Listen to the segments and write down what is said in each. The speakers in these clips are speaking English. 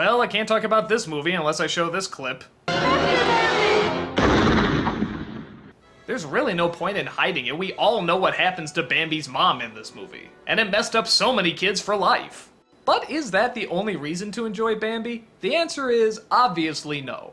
I can't talk about this movie unless I show this clip. There's really no point in hiding it. We all know what happens to Bambi's mom in this movie. And it messed up so many kids for life. But is that the only reason to enjoy Bambi? The answer is obviously no.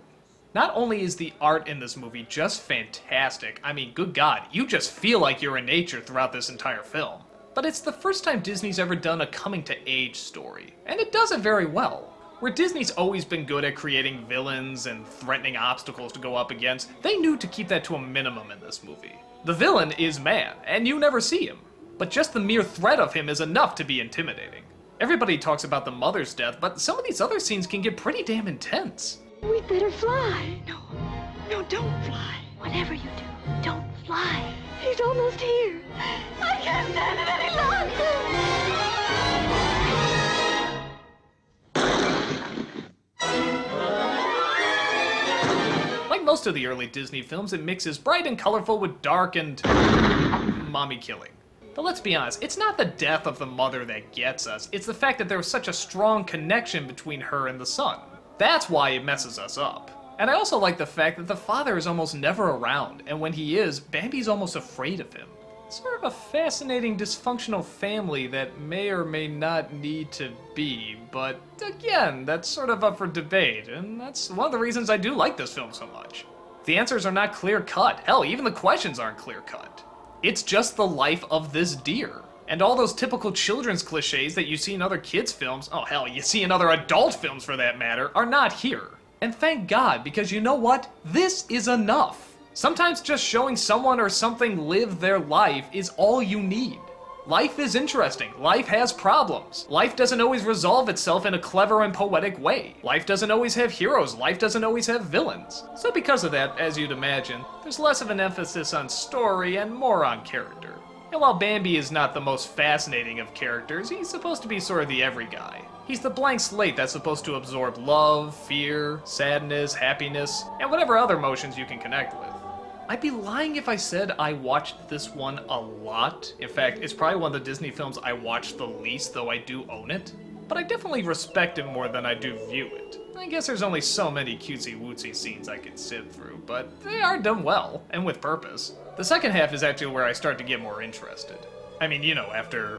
Not only is the art in this movie just fantastic, I mean, good god, you just feel like you're in nature throughout this entire film. But it's the first time Disney's ever done a coming to age story, and it does it very well. Where Disney's always been good at creating villains and threatening obstacles to go up against, they knew to keep that to a minimum in this movie. The villain is man, and you never see him. But just the mere threat of him is enough to be intimidating. Everybody talks about the mother's death, but some of these other scenes can get pretty damn intense. We'd better fly. No, no, don't fly. Whatever you do, don't fly. He's almost here. I can't stand it any longer. Most of the early Disney films, it mixes bright and colorful with dark and. mommy killing. But let's be honest, it's not the death of the mother that gets us, it's the fact that there was such a strong connection between her and the son. That's why it messes us up. And I also like the fact that the father is almost never around, and when he is, Bambi's almost afraid of him. Sort of a fascinating dysfunctional family that may or may not need to be, but again, that's sort of up for debate, and that's one of the reasons I do like this film so much. The answers are not clear cut. Hell, even the questions aren't clear cut. It's just the life of this deer. And all those typical children's cliches that you see in other kids' films, oh hell, you see in other adult films for that matter, are not here. And thank God, because you know what? This is enough. Sometimes just showing someone or something live their life is all you need. Life is interesting. Life has problems. Life doesn't always resolve itself in a clever and poetic way. Life doesn't always have heroes. Life doesn't always have villains. So, because of that, as you'd imagine, there's less of an emphasis on story and more on character. And while Bambi is not the most fascinating of characters, he's supposed to be sort of the every guy. He's the blank slate that's supposed to absorb love, fear, sadness, happiness, and whatever other emotions you can connect with. I'd be lying if I said I watched this one a lot. In fact, it's probably one of the Disney films I watch the least, though I do own it. But I definitely respect it more than I do view it. I guess there's only so many cutesy wootsy scenes I can sit through, but they are done well, and with purpose. The second half is actually where I start to get more interested. I mean, you know, after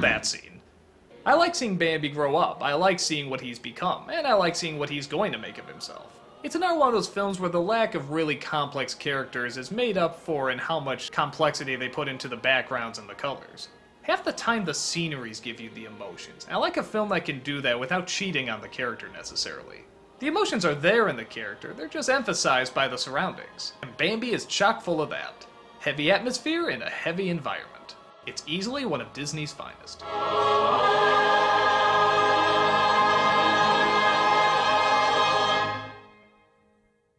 that scene. I like seeing Bambi grow up, I like seeing what he's become, and I like seeing what he's going to make of himself. It's another one of those films where the lack of really complex characters is made up for in how much complexity they put into the backgrounds and the colors. Half the time the sceneries give you the emotions. I like a film that can do that without cheating on the character necessarily. The emotions are there in the character, they're just emphasized by the surroundings. And Bambi is chock full of that. Heavy atmosphere in a heavy environment. It's easily one of Disney's finest.